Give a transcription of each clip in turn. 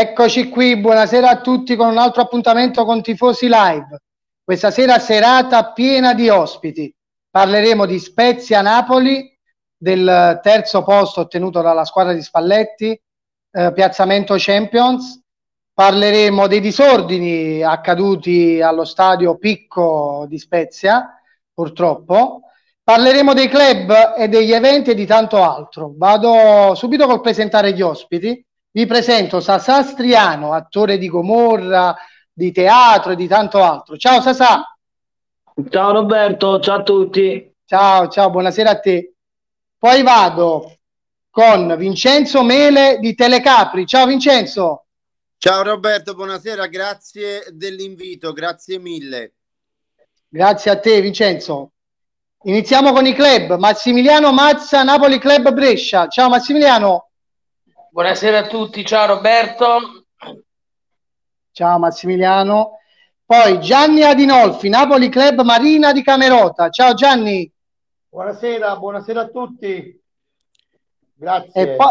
Eccoci qui, buonasera a tutti con un altro appuntamento con Tifosi Live. Questa sera serata piena di ospiti. Parleremo di Spezia Napoli, del terzo posto ottenuto dalla squadra di Spalletti, eh, piazzamento Champions. Parleremo dei disordini accaduti allo stadio Picco di Spezia, purtroppo. Parleremo dei club e degli eventi e di tanto altro. Vado subito col presentare gli ospiti vi presento Sasà Striano, attore di Gomorra, di teatro e di tanto altro. Ciao Sasà. Ciao Roberto, ciao a tutti. Ciao, ciao, buonasera a te. Poi vado con Vincenzo Mele di Telecapri. Ciao Vincenzo. Ciao Roberto, buonasera, grazie dell'invito, grazie mille. Grazie a te Vincenzo. Iniziamo con i club. Massimiliano Mazza, Napoli Club Brescia. Ciao Massimiliano. Buonasera a tutti, ciao Roberto. Ciao Massimiliano. Poi Gianni Adinolfi, Napoli Club Marina di Camerota. Ciao Gianni. Buonasera, buonasera a tutti. Grazie. E poi,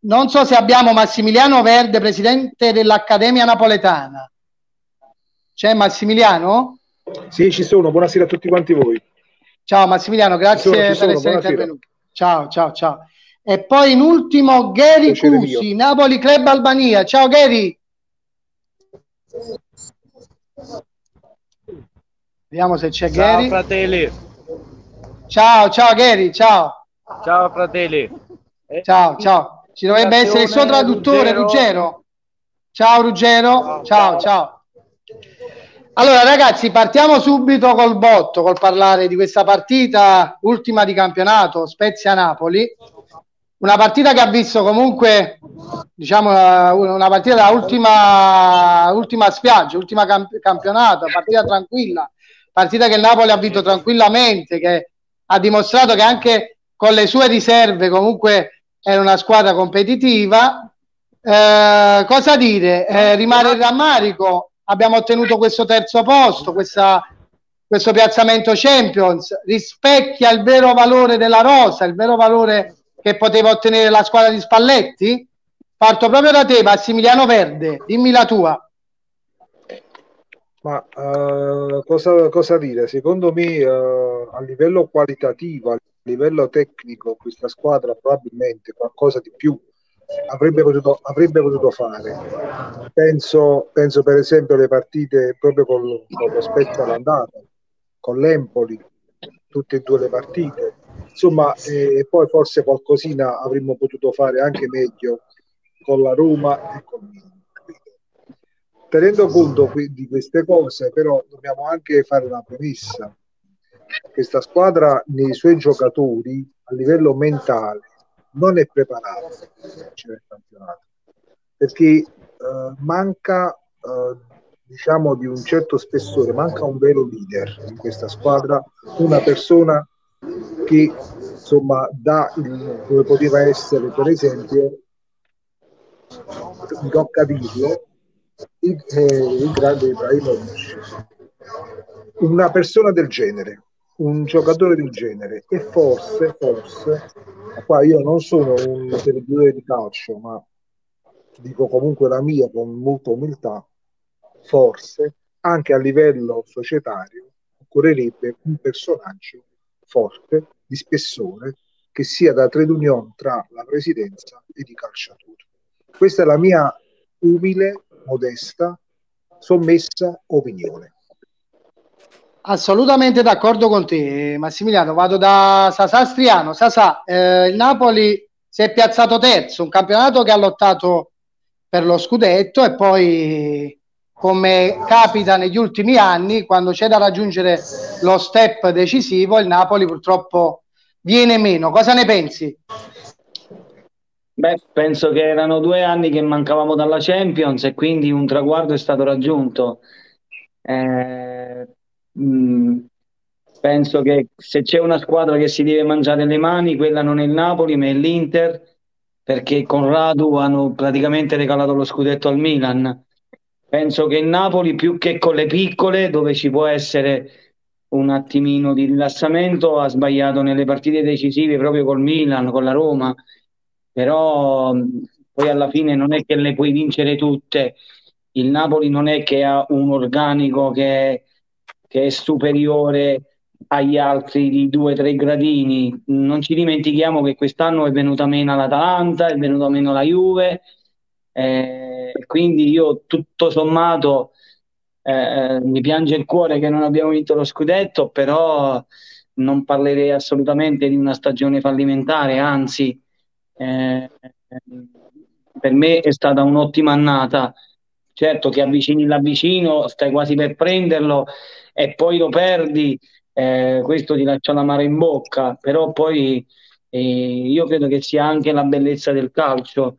non so se abbiamo Massimiliano Verde, presidente dell'Accademia Napoletana. C'è Massimiliano? Sì, ci sono. Buonasera a tutti quanti voi. Ciao Massimiliano, grazie sono, per sono, essere buonasera. intervenuto. Ciao, ciao, ciao. E poi in ultimo Gary Cusi, Napoli Club Albania. Ciao Gary. Vediamo se c'è Ciao Gary. fratelli, Ciao, ciao Gary, ciao. ciao fratelli. Eh, Ciao, ciao. Ci dovrebbe essere il suo traduttore, Ruggero. Ruggero. Ciao Ruggero. Ciao, ciao. Allora ragazzi, partiamo subito col botto, col parlare di questa partita, ultima di campionato, Spezia-Napoli. Una partita che ha visto comunque, diciamo, una una partita da ultima, ultima spiaggia, ultima camp- campionato, partita tranquilla, partita che il Napoli ha vinto tranquillamente, che ha dimostrato che anche con le sue riserve comunque era una squadra competitiva. Eh, cosa dire? Eh, rimane il rammarico, abbiamo ottenuto questo terzo posto, questa- questo piazzamento Champions, rispecchia il vero valore della rosa, il vero valore che poteva ottenere la squadra di Spalletti? Parto proprio da te, Massimiliano Verde, dimmi la tua. Ma eh, cosa, cosa dire? Secondo me, eh, a livello qualitativo, a livello tecnico, questa squadra probabilmente qualcosa di più avrebbe potuto, avrebbe potuto fare. Penso, penso per esempio alle partite proprio con, con lo Spezia all'andata, con l'Empoli, tutte e due le partite. Insomma, eh, poi forse qualcosina avremmo potuto fare anche meglio con la Roma e con. Tenendo conto di queste cose, però dobbiamo anche fare una premessa. Questa squadra nei suoi giocatori a livello mentale non è preparata per il campionato perché eh, manca eh, diciamo di un certo spessore, manca un vero leader in questa squadra, una persona che insomma il, dove poteva essere per esempio mi tocca dirlo il, eh, il grande Ibrahimovic. Una persona del genere un giocatore del genere e forse forse qua io non sono un televidore di calcio ma dico comunque la mia con molta umiltà forse anche a livello societario occorrerebbe un personaggio forte di spessore che sia da trade union tra la presidenza ed i calciatori questa è la mia umile, modesta, sommessa opinione. Assolutamente d'accordo con te, Massimiliano. Vado da Sasà Striano. Sasà, eh, il Napoli si è piazzato terzo, un campionato che ha lottato per lo scudetto e poi, come capita negli ultimi anni, quando c'è da raggiungere lo step decisivo, il Napoli purtroppo viene meno. Cosa ne pensi? Beh, penso che erano due anni che mancavamo dalla Champions e quindi un traguardo è stato raggiunto. Eh, mh, penso che se c'è una squadra che si deve mangiare le mani, quella non è il Napoli, ma è l'Inter, perché con Radu hanno praticamente regalato lo scudetto al Milan. Penso che il Napoli, più che con le piccole, dove ci può essere un attimino di rilassamento, ha sbagliato nelle partite decisive proprio col Milan, con la Roma però poi alla fine non è che le puoi vincere tutte. Il Napoli non è che ha un organico che, che è superiore agli altri di due o tre gradini. Non ci dimentichiamo che quest'anno è venuta meno l'Atalanta, è venuta meno la Juve, eh, quindi io tutto sommato eh, mi piange il cuore che non abbiamo vinto lo scudetto, però non parlerei assolutamente di una stagione fallimentare, anzi eh, per me è stata un'ottima annata. Certo che avvicini l'avvicino, stai quasi per prenderlo e poi lo perdi, eh, questo ti lascia la mare in bocca, però poi eh, io credo che sia anche la bellezza del calcio.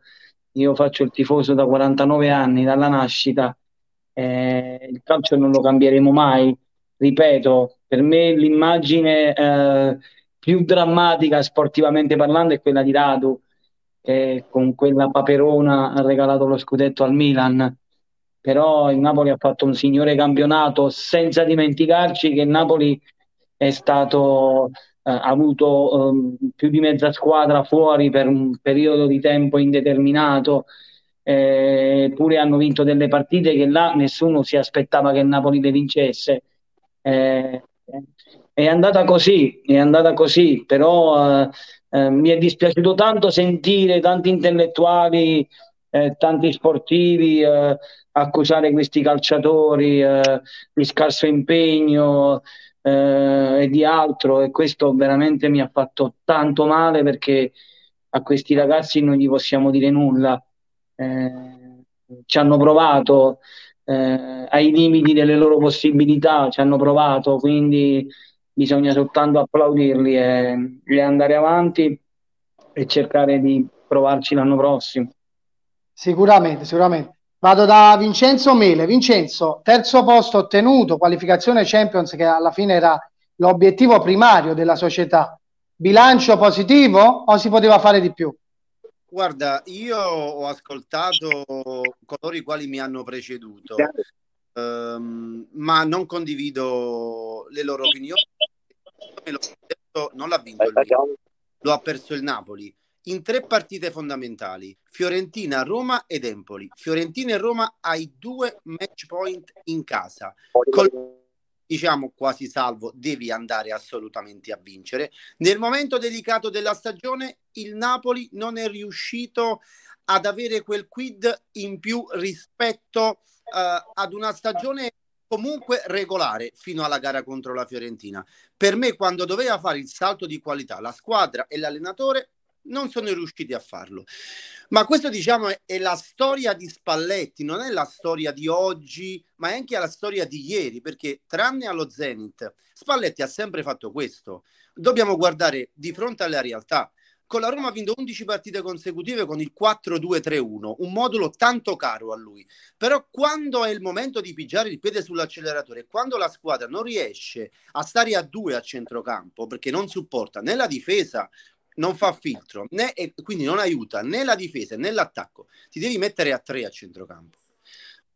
Io faccio il tifoso da 49 anni, dalla nascita, eh, il calcio non lo cambieremo mai. Ripeto, per me l'immagine eh, più drammatica sportivamente parlando è quella di Radu, che con quella paperona ha regalato lo scudetto al Milan. Però il Napoli ha fatto un signore campionato senza dimenticarci che il Napoli è stato ha avuto um, più di mezza squadra fuori per un periodo di tempo indeterminato eh, pure hanno vinto delle partite che là nessuno si aspettava che il Napoli le vincesse. Eh, è andata così, è andata così, però eh, eh mi è dispiaciuto tanto sentire tanti intellettuali, eh, tanti sportivi eh, accusare questi calciatori di scarso impegno e di altro e questo veramente mi ha fatto tanto male perché a questi ragazzi non gli possiamo dire nulla eh, ci hanno provato eh, ai limiti delle loro possibilità, ci hanno provato, quindi bisogna soltanto applaudirli e, e andare avanti e cercare di provarci l'anno prossimo. Sicuramente, sicuramente. Vado da Vincenzo Mele. Vincenzo, terzo posto ottenuto, qualificazione Champions che alla fine era l'obiettivo primario della società. Bilancio positivo o si poteva fare di più? Guarda, io ho ascoltato coloro i quali mi hanno preceduto, ehm, ma non condivido le loro opinioni. non l'ha vinto il Milan, lo ha perso il Napoli in tre partite fondamentali: Fiorentina, Roma ed Empoli. Fiorentina e Roma hai due match point in casa. Col diciamo quasi salvo, devi andare assolutamente a vincere. Nel momento delicato della stagione, il Napoli non è riuscito ad avere quel quid in più rispetto uh, ad una stagione comunque regolare fino alla gara contro la Fiorentina. Per me, quando doveva fare il salto di qualità la squadra e l'allenatore, non sono riusciti a farlo. Ma questo diciamo è, la storia di Spalletti, non è la storia di oggi, ma è anche la storia di ieri, perché tranne allo Zenit, Spalletti ha sempre fatto questo. Dobbiamo guardare di fronte alla realtà. Con la Roma ha vinto 11 partite consecutive con il 4-2-3-1, un modulo tanto caro a lui. Però quando è il momento di pigiare il piede sull'acceleratore, quando la squadra non riesce a stare a due a centrocampo perché non supporta né la difesa non fa filtro, né, e quindi non aiuta né la difesa né l'attacco. Ti devi mettere a tre a centrocampo.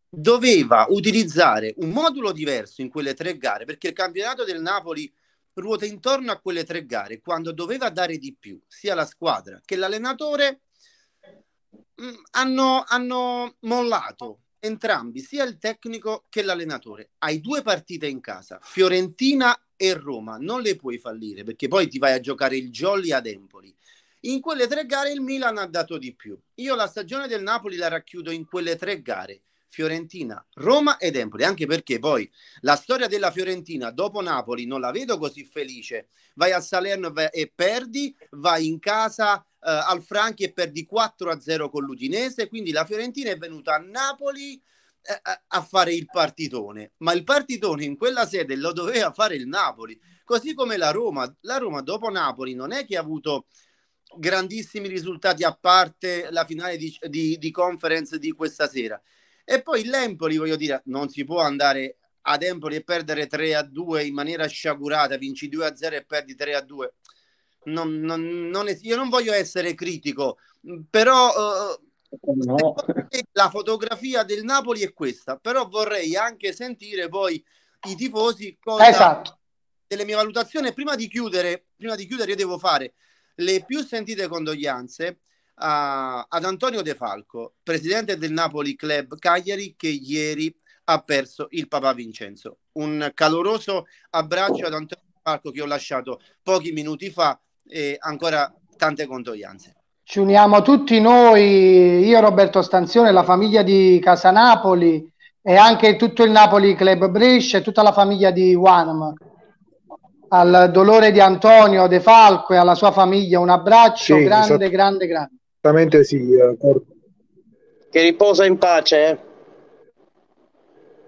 Doveva utilizzare un modulo diverso in quelle tre gare perché il campionato del Napoli ruota intorno a quelle tre gare quando doveva dare di più sia la squadra che l'allenatore mm, hanno, hanno mollato entrambi, sia il tecnico che l'allenatore. Hai due partite in casa, Fiorentina e Roma, non le puoi fallire perché poi ti vai a giocare il Jolly ad Empoli. In quelle tre gare il Milan ha dato di più. Io la stagione del Napoli la racchiudo in quelle tre gare. Fiorentina, Roma ed Empoli, anche perché poi la storia della Fiorentina dopo Napoli non la vedo così felice. Vai a Salerno e perdi, vai in casa uh, al Franchi e perdi 4-0 con l'Udinese, quindi la Fiorentina è venuta a Napoli eh, a fare il partitone, ma il partitone in quella sede lo doveva fare il Napoli, così come la Roma. La Roma dopo Napoli non è che ha avuto grandissimi risultati a parte la finale di, di, di conference di questa sera. E poi l'Empoli, voglio dire, non si può andare ad Empoli e perdere 3 a 2 in maniera sciagurata, vinci 2 a 0 e perdi 3 a 2. Non, non, non è, io non voglio essere critico, però uh, No. La fotografia del Napoli è questa, però vorrei anche sentire poi i tifosi cosa esatto. delle mie valutazioni. Prima di chiudere, prima di chiudere, io devo fare le più sentite condoglianze a, ad Antonio De Falco, presidente del Napoli Club Cagliari, che ieri ha perso il Papa Vincenzo. Un caloroso abbraccio ad Antonio De Falco che ho lasciato pochi minuti fa e ancora tante condoglianze. Ci uniamo tutti noi, io Roberto Stanzione, la famiglia di Casa Napoli e anche tutto il Napoli Club Brescia e tutta la famiglia di Wanam. Al dolore di Antonio De Falco e alla sua famiglia un abbraccio Sì, grande, esatto. grande, grande. Esattamente sì. eh, Che riposa in pace, eh?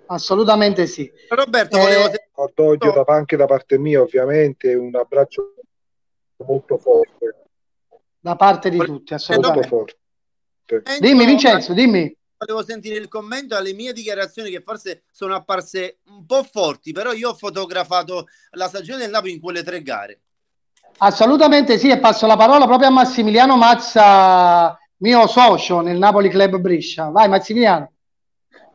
Assolutamente sì. Roberto, Eh, volevo Cordoglio da- anche da parte mia, ovviamente, un abbraccio molto forte, Da parte di tutti, molto assolutamente. forte. Dimmi Vincenzo, dimmi. volevo sentire il commento alle mie dichiarazioni che forse sono apparse un po' forti, però io ho fotografato la stagione del Napoli in quelle tre gare. Assolutamente sì, e passo la parola proprio a Massimiliano Mazza, mio socio nel Napoli Club Brescia. Vai Massimiliano.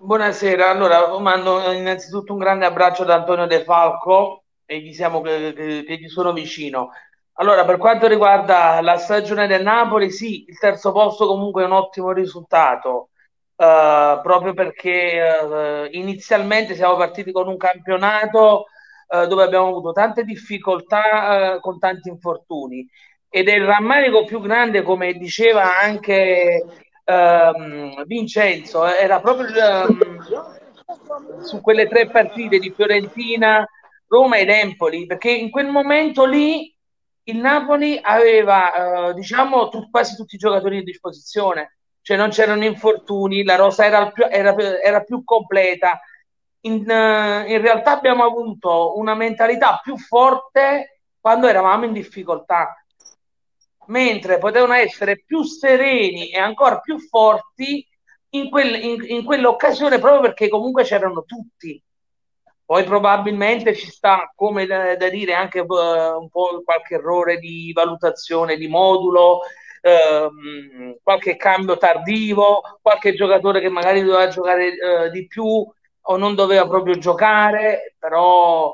Buonasera, allora mando innanzitutto un grande abbraccio da Antonio De Falco e gli siamo che, che- che gli sono vicino. Allora, per quanto riguarda la stagione del Napoli, sì, il terzo posto comunque è un ottimo risultato, eh, proprio perché eh, inizialmente siamo partiti con un campionato eh, dove abbiamo avuto tante difficoltà eh, con tanti infortuni ed è il rammarico più grande, come diceva anche ehm, Vincenzo, era proprio ehm, su quelle tre partite di Fiorentina, Roma ed Empoli, perché in quel momento lì il Napoli aveva, eh, diciamo, tu- quasi tutti i giocatori a disposizione, cioè non c'erano infortuni, la rosa era, più, era, era più completa. In, eh, in realtà abbiamo avuto una mentalità più forte quando eravamo in difficoltà mentre potevano essere più sereni e ancora più forti in, quel- in- in quell'occasione proprio perché comunque c'erano tutti. Poi probabilmente ci sta, come da, da dire, anche eh, un po' qualche errore di valutazione di modulo, ehm, qualche cambio tardivo, qualche giocatore che magari doveva giocare eh, di più o non doveva proprio giocare, però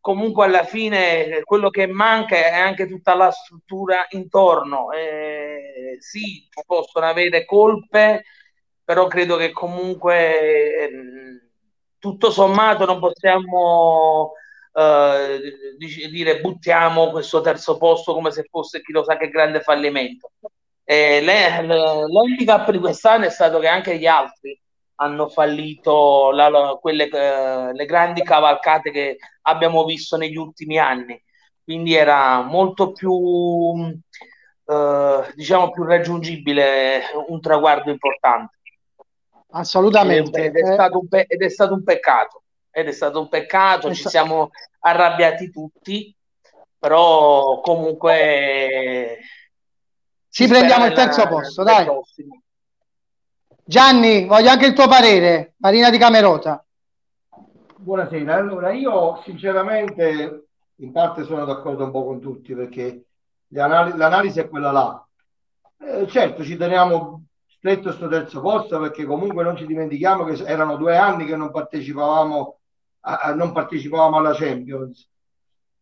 comunque alla fine quello che manca è anche tutta la struttura intorno. Eh, sì, possono avere colpe, però credo che comunque ehm, tutto sommato non possiamo eh, dire buttiamo questo terzo posto come se fosse chi lo sa che grande fallimento. Eh, l'handicap di quest'anno è stato che anche gli altri hanno fallito la- quelle, eh, le grandi cavalcate che abbiamo visto negli ultimi anni. Quindi era molto più, eh, diciamo, più raggiungibile un traguardo importante. Assolutamente. Ed è, Eh, stato un pe- ed è stato un peccato. Ed è stato un peccato, ci siamo arrabbiati tutti, però comunque Ci prendiamo il terzo posto, dai. prossimo. Gianni, voglio anche il tuo parere. Marina di Camerota. Buonasera, allora io sinceramente in parte sono d'accordo un po' con tutti perché l'analisi è quella là. Eh, certo, ci teniamo stretto sto terzo posto perché comunque non ci dimentichiamo che erano due anni che non partecipavamo, a- a- non partecipavamo alla Champions.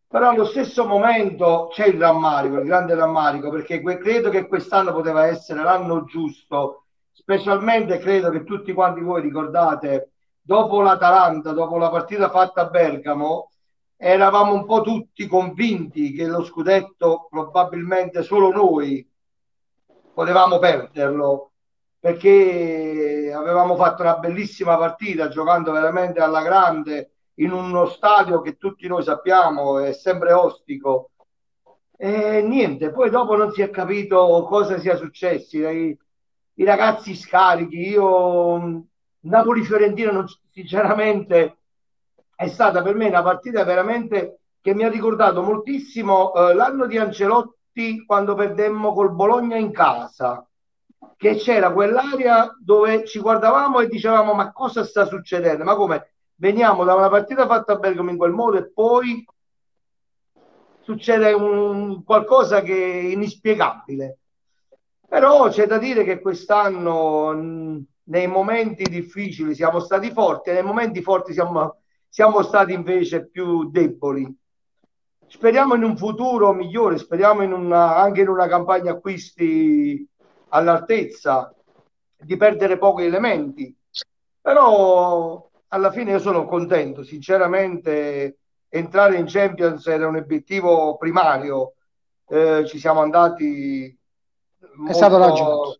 Però allo stesso momento c'è il rammarico, il grande rammarico, perché que- credo che quest'anno poteva essere l'anno giusto, specialmente credo che tutti quanti voi ricordate, dopo l'Atalanta, dopo la partita fatta a Bergamo, eravamo un po' tutti convinti che lo scudetto probabilmente solo noi potevamo perderlo perché avevamo fatto una bellissima partita giocando veramente alla grande in uno stadio che tutti noi sappiamo è sempre ostico e niente, poi dopo non si è capito cosa sia successo. I ragazzi scarichi, io mh, Napoli-Fiorentina sinceramente è stata per me una partita veramente che mi ha ricordato moltissimo eh, l'anno di Ancelotti quando perdemmo col Bologna in casa, che c'era quell'area dove ci guardavamo e dicevamo ma cosa sta succedendo? Ma come veniamo da una partita fatta a Bergamo in quel modo e poi succede un, qualcosa che è inspiegabile. Però c'è da dire che quest'anno nei momenti difficili siamo stati forti e nei momenti forti siamo, siamo stati invece più deboli. Speriamo in un futuro migliore, speriamo in una, anche in una campagna acquisti all'altezza di perdere pochi elementi. Però alla fine io sono contento, sinceramente entrare in Champions era un obiettivo primario, eh, ci siamo andati... Molto... È stato raggiunto.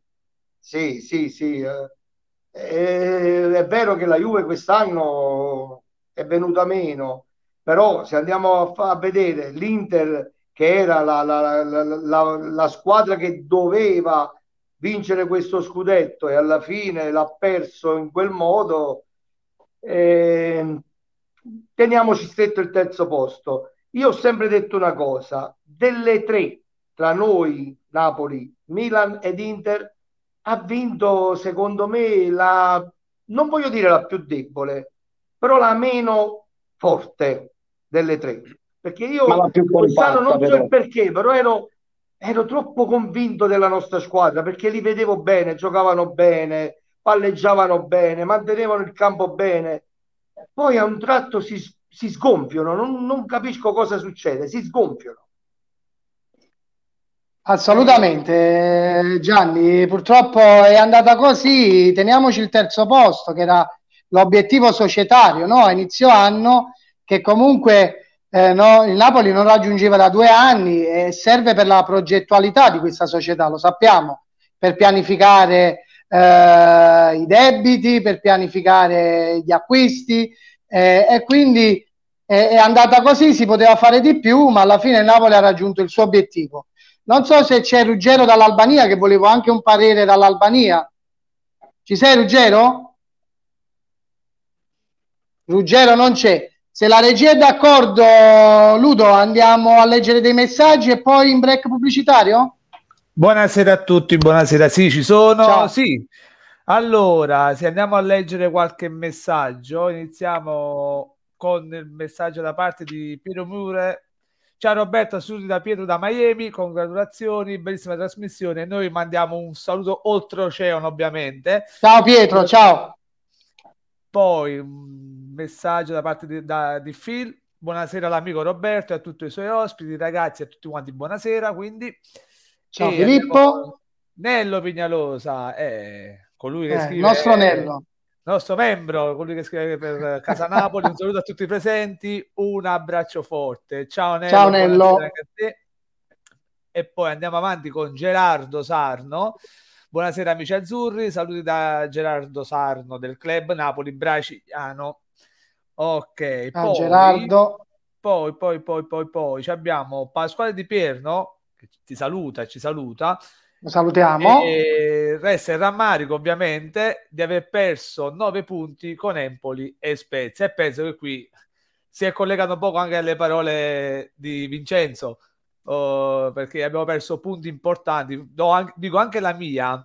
Sì, sì, sì. Eh, è vero che la Juve quest'anno è venuta meno, però se andiamo a, a vedere l'Inter che era la, la, la, la, squadra che doveva vincere questo scudetto e alla fine l'ha perso in quel modo, eh, teniamoci stretto il terzo posto. Io ho sempre detto una cosa, delle tre tra noi, Napoli, Milan ed Inter, ha vinto secondo me la, non voglio dire la più debole, però la meno forte delle tre perché io quest'anno non so il perché, però ero, ero troppo convinto della nostra squadra perché li vedevo bene, giocavano bene, palleggiavano bene, mantenevano il campo bene. Poi a un tratto si, si sgonfiano, non, non capisco cosa succede, si sgonfiano. Assolutamente, Gianni. Purtroppo è andata così. Teniamoci il terzo posto, che era l'obiettivo societario no? a inizio anno, che comunque eh, no, il Napoli non raggiungeva da due anni e serve per la progettualità di questa società, lo sappiamo, per pianificare eh, i debiti, per pianificare gli acquisti eh, e quindi è andata così, si poteva fare di più, ma alla fine il Napoli ha raggiunto il suo obiettivo. Non so se c'è Ruggero dall'Albania, che volevo anche un parere dall'Albania. Ci sei Ruggero? Ruggero non c'è. Se la regia è d'accordo, Ludo, andiamo a leggere dei messaggi e poi in break pubblicitario? Buonasera a tutti, buonasera. Sì, ci sono. Ciao. Sì. Allora, se andiamo a leggere qualche messaggio, iniziamo con il messaggio da parte di Piero Mure. Ciao Roberto, saluti da Pietro da Miami, congratulazioni, bellissima trasmissione. Noi mandiamo un saluto oltreoceano, ovviamente. Ciao Pietro, ciao. Poi messaggio da parte di, da, di Phil. Buonasera all'amico Roberto e a tutti i suoi ospiti, ragazzi, a tutti quanti buonasera. Quindi, ciao Filippo. Nello Pignalosa, è colui che eh, scrive. Nostro Nello. Nostro membro, colui che scrive per Casa Napoli. Un saluto a tutti i presenti, un abbraccio forte. Ciao Nello. Ciao Nello. E poi andiamo avanti con Gerardo Sarno. Buonasera amici azzurri, saluti da Gerardo Sarno del club Napoli Braciano. Ok, ah, poi, Gerardo. Poi, poi, poi, poi, poi abbiamo Pasquale Di Pierno che ti saluta, ci saluta. Lo salutiamo. E resta il rammarico, ovviamente, di aver perso nove punti con Empoli e Spezia. E penso che qui si è collegato un po' anche alle parole di Vincenzo, oh, perché abbiamo perso punti importanti. No, anche, dico anche la mia,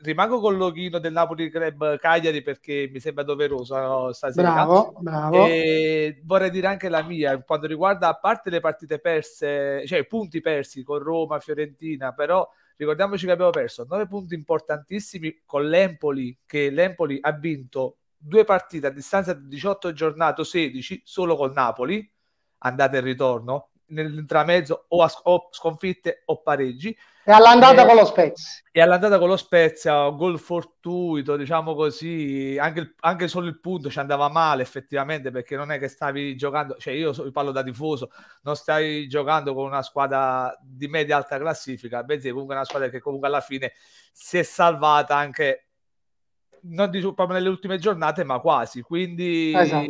rimango con l'oghino del Napoli Club Cagliari perché mi sembra doveroso stasera. Bravo, bravo. E vorrei dire anche la mia, quando riguarda a parte le partite perse, cioè punti persi con Roma, Fiorentina, però ricordiamoci che abbiamo perso nove punti importantissimi con l'Empoli, che l'Empoli ha vinto due partite a distanza di 18 giornate o 16 solo col Napoli, andata e ritorno, nell'intramezzo o, a, o sconfitte o pareggi. E all'andata e, con lo Spezia. E all'andata con lo Spezia, gol fortuito, diciamo così, anche, anche, solo il punto ci andava male effettivamente perché non è che stavi giocando, cioè io parlo da tifoso, non stai giocando con una squadra di media alta classifica, bensì comunque una squadra che comunque alla fine si è salvata anche, non dico proprio nelle ultime giornate, ma quasi, quindi... Esatto.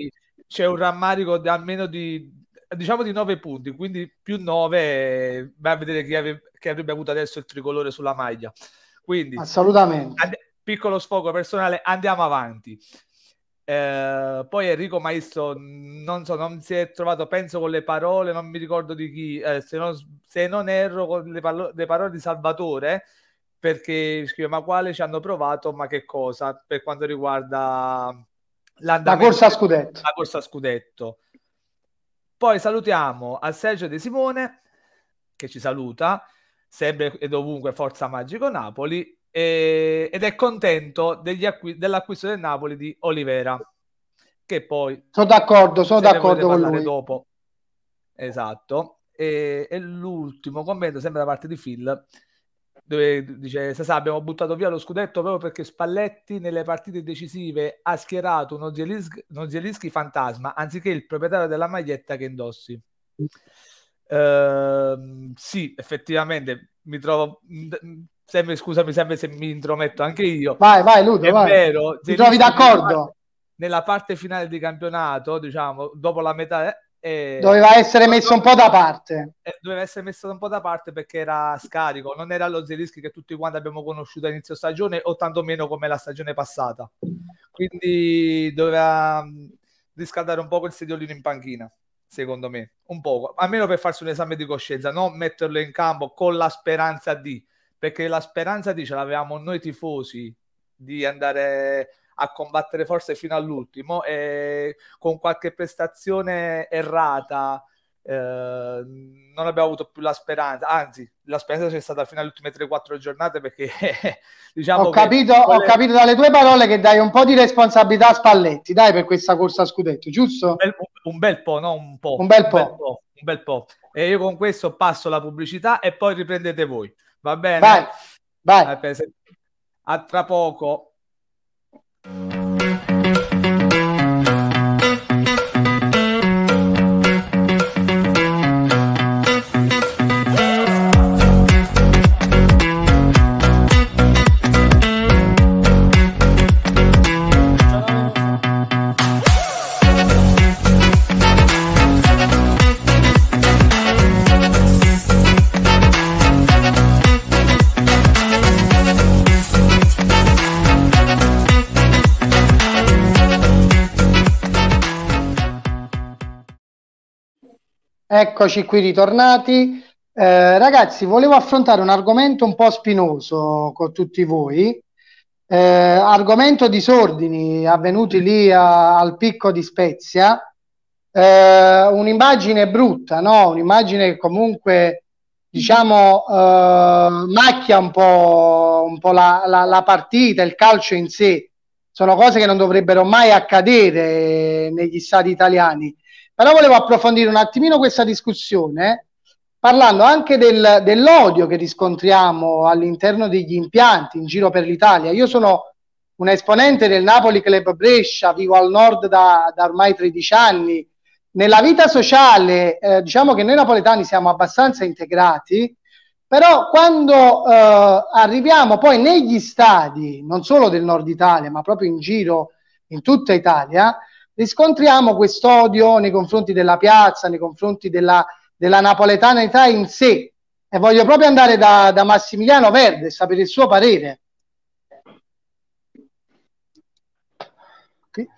C'è un rammarico di almeno di diciamo di 9 punti, quindi più 9 vai a vedere chi, ave, chi, avrebbe avuto adesso il tricolore sulla maglia. Quindi, assolutamente. And- piccolo sfogo personale, andiamo avanti. Eh, poi Enrico Maestro non so, non si è trovato, penso con le parole, non mi ricordo di chi, eh, se, non, se, non, erro con le, palo- le parole di Salvatore, perché scrive ma quale ci hanno provato, ma che cosa per quanto riguarda la corsa a scudetto. La corsa a scudetto. Poi salutiamo a Sergio De Simone che ci saluta, sempre e dovunque Forza Magico Napoli, e, ed è contento acqu- dell'acquisto del Napoli di Olivera, che poi... Sono d'accordo, sono d'accordo con lui. Dopo. Esatto. E, e, l'ultimo commento, sempre da parte di Phil, dove dice Sasà abbiamo buttato via lo scudetto proprio perché Spalletti nelle partite decisive ha schierato uno Zielinski, uno Zielinski fantasma anziché il proprietario della maglietta che indossi. Uh, sì, effettivamente mi trovo. Sempre, scusami, sempre se mi intrometto anche io. Vai, vai, Ludo. È vai. vero. Ti trovi d'accordo? Nella parte finale di campionato, diciamo, dopo la metà eh, doveva essere messo un po' da parte. Eh, doveva essere messo un po' da parte perché era scarico, non era lo Zelischi che tutti quanti abbiamo conosciuto a inizio stagione o tantomeno come la stagione passata. Quindi doveva riscaldare un po' quel sediolino in panchina, secondo me, un po', almeno per farsi un esame di coscienza, non metterlo in campo con la speranza di, perché la speranza di ce l'avevamo noi tifosi di andare a combattere forse fino all'ultimo e con qualche prestazione errata eh, non abbiamo avuto più la speranza, anzi la speranza c'è stata fino alle ultime 3-4 giornate perché diciamo ho, capito, quelle... ho capito dalle tue parole che dai un po' di responsabilità a Spalletti, dai per questa corsa a scudetto, giusto? Un bel, un bel po', no? Un po'. Un bel po'. Un bel po', un bel po'. E io con questo passo la pubblicità e poi riprendete voi, va bene? Vai, vai. A tra poco. Eccoci qui ritornati. Eh, ragazzi, volevo affrontare un argomento un po' spinoso con tutti voi. Eh, argomento disordini avvenuti lì a, al picco di Spezia. Eh, un'immagine brutta, no? Un'immagine che comunque, diciamo, eh, macchia un po', un po la, la, la partita, il calcio in sé. Sono cose che non dovrebbero mai accadere negli stati italiani però volevo approfondire un attimino questa discussione parlando anche del, dell'odio che riscontriamo all'interno degli impianti in giro per l'Italia. Io sono un esponente del Napoli Club Brescia, vivo al nord da, da ormai 13 anni. Nella vita sociale, eh, diciamo che noi napoletani siamo abbastanza integrati, però quando eh, arriviamo poi negli stadi, non solo del nord Italia, ma proprio in giro in tutta Italia, riscontriamo quest'odio nei confronti della piazza, nei confronti della, della napoletanità in sé. E voglio proprio andare da, da Massimiliano Verde e sapere il suo parere.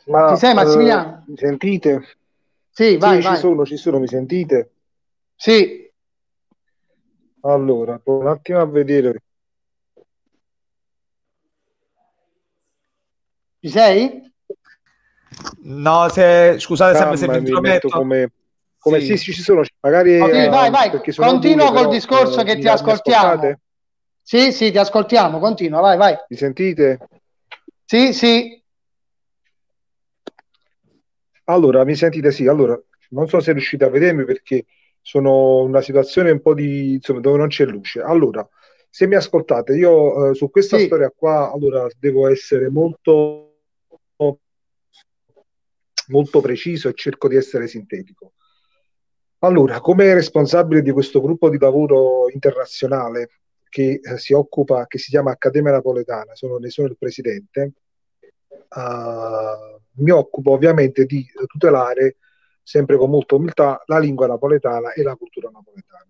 Ma, Ci sei Massimiliano? Uh, mi sentite? Sì, vai, sì, vai. Ci sono, ci sono, mi sentite? Sì. Allora, un attimo a vedere. Ci sei? No, se, scusate sempre se mi intrometto. Come, come sì. sì, ci sono, magari... Okay, eh, vai, vai, continua col però, discorso eh, che ti ascoltiamo. Sì, sì, ti ascoltiamo, continua, vai, vai. Mi sentite? Sì, sì. Allora, mi sentite? Sì, allora, non so se riuscite a vedermi perché sono in una situazione un po' di... insomma, dove non c'è luce. Allora, se mi ascoltate, io eh, su questa sì. storia qua, allora, devo essere molto molto preciso e cerco di essere sintetico. Allora, come responsabile di questo gruppo di lavoro internazionale che eh, si occupa, che si chiama Accademia Napoletana, sono, ne sono il presidente, uh, mi occupo ovviamente di tutelare sempre con molta umiltà la lingua napoletana e la cultura napoletana.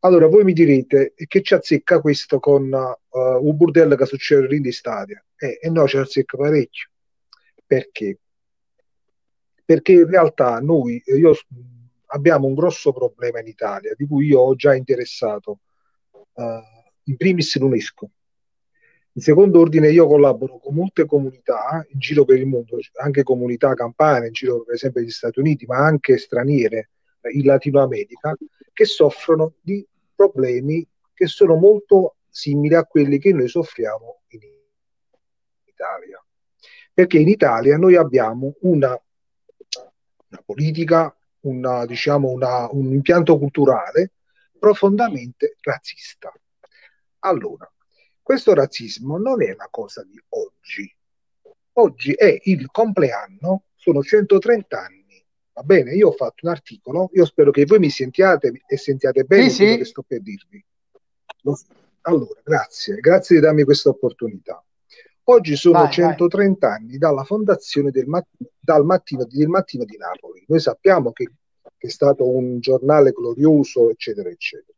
Allora, voi mi direte che ci azzecca questo con uh, un burdello che succede in stadia? Eh, e no, ci azzecca parecchio. Perché? Perché in realtà noi io, abbiamo un grosso problema in Italia di cui io ho già interessato uh, in primis l'UNESCO. In secondo ordine io collaboro con molte comunità in giro per il mondo, anche comunità campane in giro per esempio negli Stati Uniti, ma anche straniere in Latino America, che soffrono di problemi che sono molto simili a quelli che noi soffriamo in Italia. Perché in Italia noi abbiamo una una politica, una, diciamo una, un impianto culturale profondamente razzista. Allora, questo razzismo non è una cosa di oggi. Oggi è il compleanno, sono 130 anni. Va bene, io ho fatto un articolo, io spero che voi mi sentiate e sentiate bene Sì, quello sì. che sto per dirvi. Lo- Allora, grazie, grazie di darmi questa opportunità. Oggi sono Vai, vai. 130 anni dalla fondazione del, mat- dal mattino, del Mattino di Napoli. Noi sappiamo che, che è stato un giornale glorioso, eccetera, eccetera.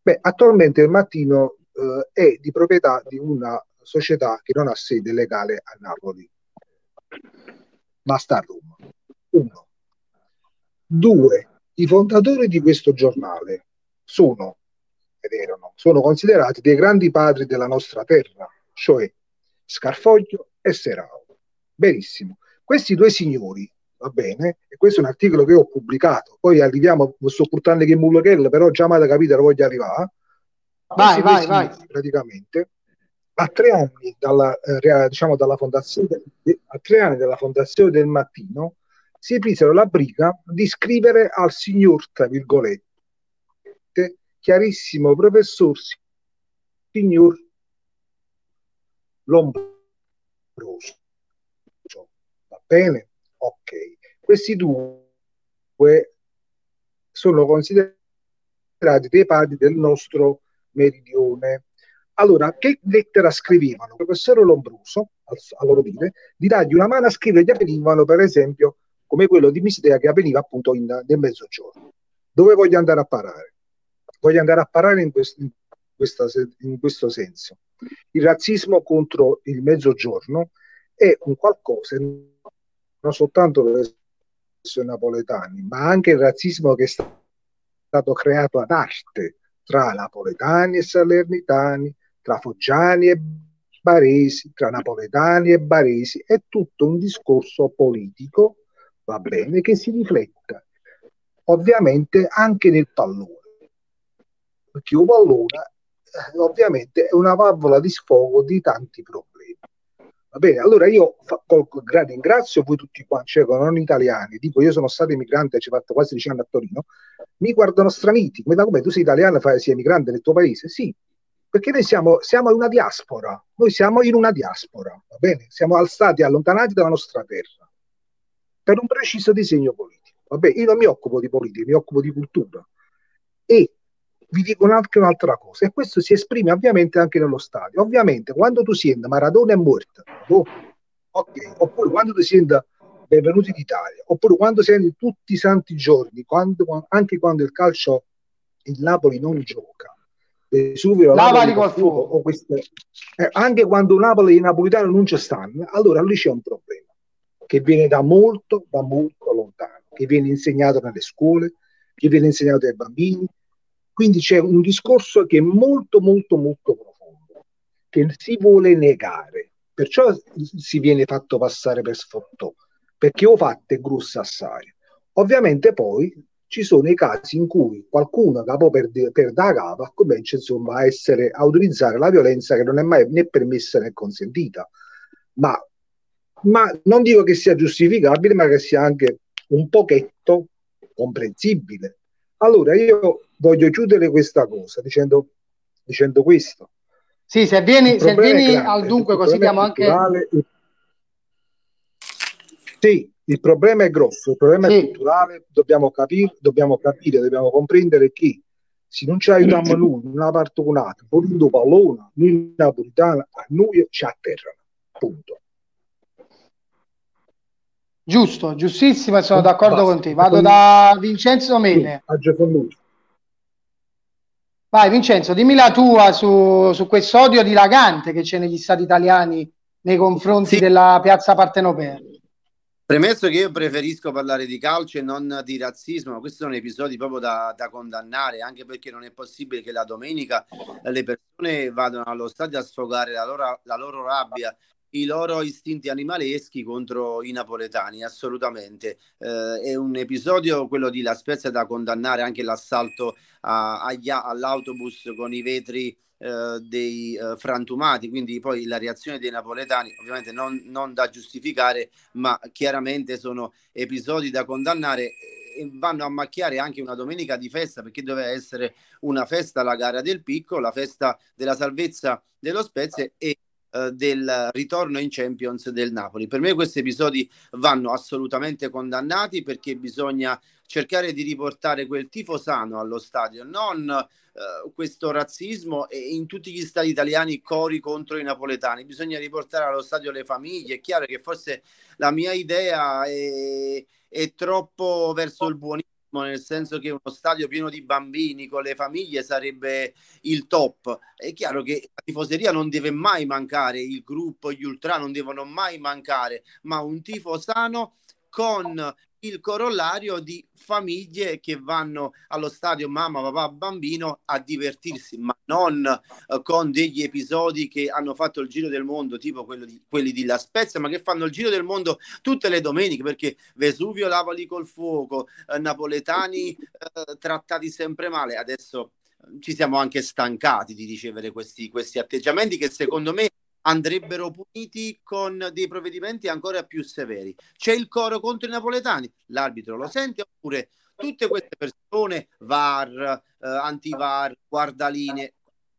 Beh, attualmente il Mattino eh, è di proprietà di una società che non ha sede legale a Napoli, ma sta a Roma. Uno. Due. I fondatori di questo giornale sono, ed erano, sono considerati dei grandi padri della nostra terra, cioè Scarfoglio e Serao. Benissimo. Questi due signori, va bene, e questo è un articolo che ho pubblicato, poi arriviamo, sto portando che mullochella, però già mi avete capito dove voglio arrivare. Vai, vai, vai. signori, praticamente, a tre anni dalla, eh, diciamo, dalla fondazione, de- a tre anni dalla fondazione del mattino, si presero la briga di scrivere al signor, tra virgolette, chiarissimo professor signor Lombroso. Bene? Ok. Questi due sono considerati dei padri del nostro meridione. Allora, che lettera scrivevano? Il professor Lombroso, al- a loro dire, di dargli una mano a scrivere gli avvenivano, per esempio, come quello di Mistea che avveniva appunto in, nel mezzogiorno. Dove voglio andare a parare? Voglio andare a parare in, quest- in questa in questo senso. Il razzismo contro il mezzogiorno è un qualcosa non soltanto verso i napoletani, ma anche il razzismo che è sta- stato creato ad arte tra napoletani e salernitani, tra foggiani e baresi, tra napoletani e baresi, è tutto un discorso politico, va bene, che si riflette ovviamente anche nel pallone, perché un pallone eh, ovviamente è una valvola di sfogo di tanti problemi. Va bene, allora io colgo- gra- ringrazio voi tutti quanti, cioè non italiani, dico io sono stato emigrante, ci ho fatto quasi 10 anni a Torino, mi guardano straniti, come, da come tu sei italiano fai- sei emigrante nel tuo paese? Sì, perché noi siamo, siamo in una diaspora, noi siamo in una diaspora, va bene? Siamo al- stati allontanati dalla nostra terra per un preciso disegno politico. Vabbè, io non mi occupo di politica, mi occupo di cultura. E vi dico anche un'altra cosa, e questo si esprime ovviamente anche nello stadio. Ovviamente, quando tu senti Maradona è morto, boh, ok, oppure quando tu senti Benvenuti d'Italia, oppure quando senti tutti i santi giorni, quando- anche quando il calcio il Napoli non gioca, Vesuvio, Napoli col col fuoco, o queste- eh, anche quando Napoli e i napolitani non ci stanno, allora lì c'è un problema che viene da molto, da molto lontano, che viene insegnato nelle scuole, che viene insegnato ai bambini. Quindi c'è un discorso che è molto, molto, molto profondo, che si vuole negare. Perciò si viene fatto passare per sfottò, perché ho fatte grosse assai. Ovviamente poi ci sono i casi in cui qualcuno capo per, per da capa comincia insomma a essere a utilizzare la violenza che non è mai né permessa né consentita. Ma ma non dico che sia giustificabile, ma che sia anche un pochetto comprensibile. Allora io voglio chiudere questa cosa dicendo, dicendo questo. Sì, se vieni, se è vieni grande, al dunque, così diamo è anche. Sì, il problema è grosso, il problema è Sì. culturale, dobbiamo capire, dobbiamo capire, dobbiamo comprendere che se non ci aiutiamo noi, in una parte o un'altra, volendo pallone, noi napolitani, a noi ci atterrano. Punto. Giusto, giustissimo, e sono Basta. d'accordo con te. Vado da Vincenzo Giacomo. Vai Vincenzo, dimmi la tua su, su questo odio dilagante che c'è negli stati italiani nei confronti Sì. della piazza Partenopea. Premesso che io preferisco parlare di calcio e non di razzismo, ma questi sono episodi proprio da, da condannare, anche perché non è possibile che la domenica le persone vadano allo stadio a sfogare la loro, la loro rabbia, i loro istinti animaleschi contro i napoletani, assolutamente. Eh, è un episodio, quello di La Spezia, da condannare, anche l'assalto a- agli- all'autobus con i vetri eh, dei eh, frantumati, quindi poi la reazione dei napoletani ovviamente non, non da giustificare, ma chiaramente sono episodi da condannare. e vanno a macchiare anche una domenica di festa perché doveva essere una festa la gara del picco, la festa della salvezza dello Spezia e eh, del ritorno in Champions del Napoli. Per me questi episodi vanno assolutamente condannati perché bisogna cercare di riportare quel tifo sano allo stadio, non eh, questo razzismo e in tutti gli stadi italiani cori contro i napoletani. Bisogna riportare allo stadio le famiglie. È chiaro che forse la mia idea è, è troppo verso il buonismo nel senso che uno stadio pieno di bambini con le famiglie sarebbe il top. È chiaro che la tifoseria non deve mai mancare, il gruppo, gli ultra non devono mai mancare, ma un tifo sano con il corollario di famiglie che vanno allo stadio mamma, papà, bambino a divertirsi, ma non uh, con degli episodi che hanno fatto il giro del mondo, tipo di, quelli di La Spezia, ma che fanno il giro del mondo tutte le domeniche, perché Vesuvio lavali col fuoco, uh, napoletani uh, trattati sempre male. Adesso ci siamo anche stancati di ricevere questi, questi atteggiamenti che secondo me andrebbero puniti con dei provvedimenti ancora più severi. C'è il coro contro i napoletani, l'arbitro lo sente oppure tutte queste persone, VAR, eh, anti-VAR, guardaline,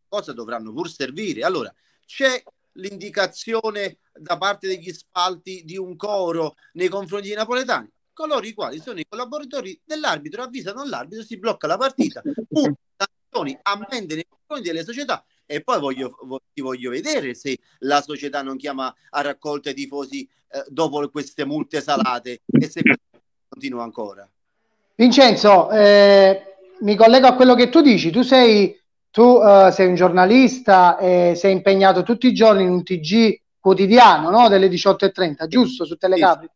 cosa dovranno pur servire? Allora, c'è l'indicazione da parte degli spalti di un coro nei confronti dei napoletani? Coloro i quali sono i collaboratori dell'arbitro avvisano l'arbitro, si blocca la partita, sanzioni, ammende nei confronti delle società e poi voglio, ti voglio vedere se la società non chiama a raccolta i tifosi eh, dopo queste multe salate e se continua ancora. Vincenzo, eh, mi collego a quello che tu dici. Tu sei, tu, uh, sei un giornalista e sei impegnato tutti i giorni in un TG quotidiano no? delle 18.30, giusto? Su Telecapri.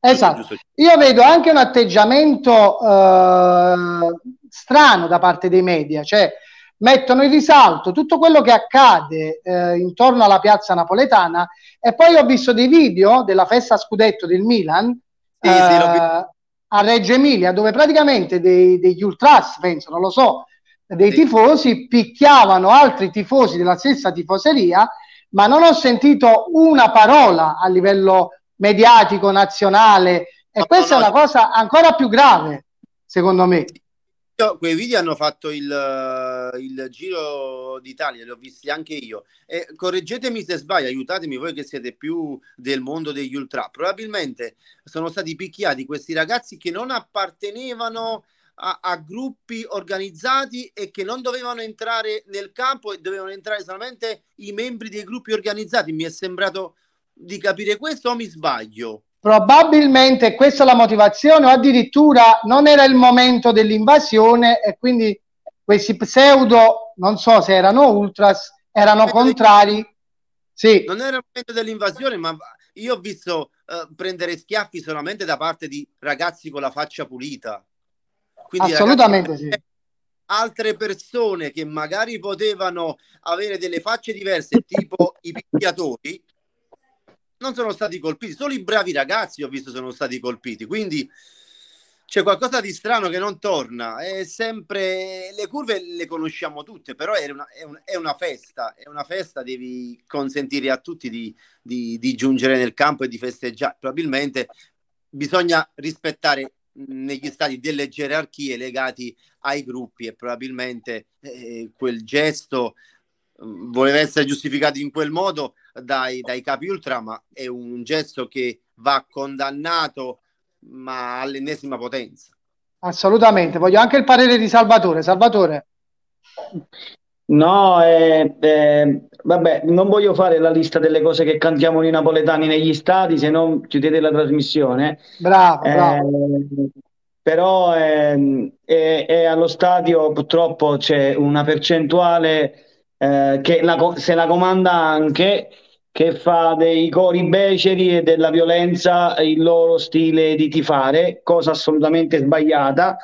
Esatto. Io vedo anche un atteggiamento uh, strano da parte dei media, cioè mettono in risalto tutto quello che accade eh, intorno alla piazza napoletana. E poi ho visto dei video della festa scudetto del Milan sì, eh, sì, a Reggio Emilia dove praticamente dei, degli ultras, penso, non lo so, dei sì. tifosi picchiavano altri tifosi della stessa tifoseria ma non ho sentito una parola a livello mediatico nazionale. E no, questa no, è una cosa ancora più grave secondo me quei video hanno fatto il, il, giro d'Italia, li ho visti anche io. E correggetemi se sbaglio, aiutatemi voi che siete più del mondo degli ultra. Probabilmente sono stati picchiati questi ragazzi che non appartenevano a, a, gruppi organizzati e che non dovevano entrare nel campo e dovevano entrare solamente i membri dei gruppi organizzati. Mi è sembrato di capire questo o mi sbaglio? Probabilmente questa è la motivazione o addirittura non era il momento dell'invasione e quindi questi pseudo, non so se erano ultras, erano contrari. Sì. Non era il momento dell'invasione, ma io ho visto uh, prendere schiaffi solamente da parte di ragazzi con la faccia pulita. Quindi Assolutamente ragazzi, sì. Altre persone che magari potevano avere delle facce diverse, tipo i picchiatori, non sono stati colpiti, solo i bravi ragazzi ho visto sono stati colpiti, quindi c'è qualcosa di strano che non torna, è sempre, le curve le conosciamo tutte, però è una, è un, è una festa, è una festa, devi consentire a tutti di, di, di giungere nel campo e di festeggiare, probabilmente bisogna rispettare negli stati delle gerarchie legati ai gruppi e probabilmente eh, quel gesto mm, voleva essere giustificato in quel modo dai, dai capi ultra, ma è un gesto che va condannato ma all'ennesima potenza. Assolutamente, voglio anche il parere di Salvatore. Salvatore. No, eh, eh, vabbè, non voglio fare la lista delle cose che cantiamo i napoletani negli stadi, se no chiudete la trasmissione. Bravo, eh, bravo. Però ehm, allo stadio purtroppo c'è una percentuale eh, che la, se la comanda anche che fa dei cori beceri e della violenza il loro stile di tifare, cosa assolutamente sbagliata,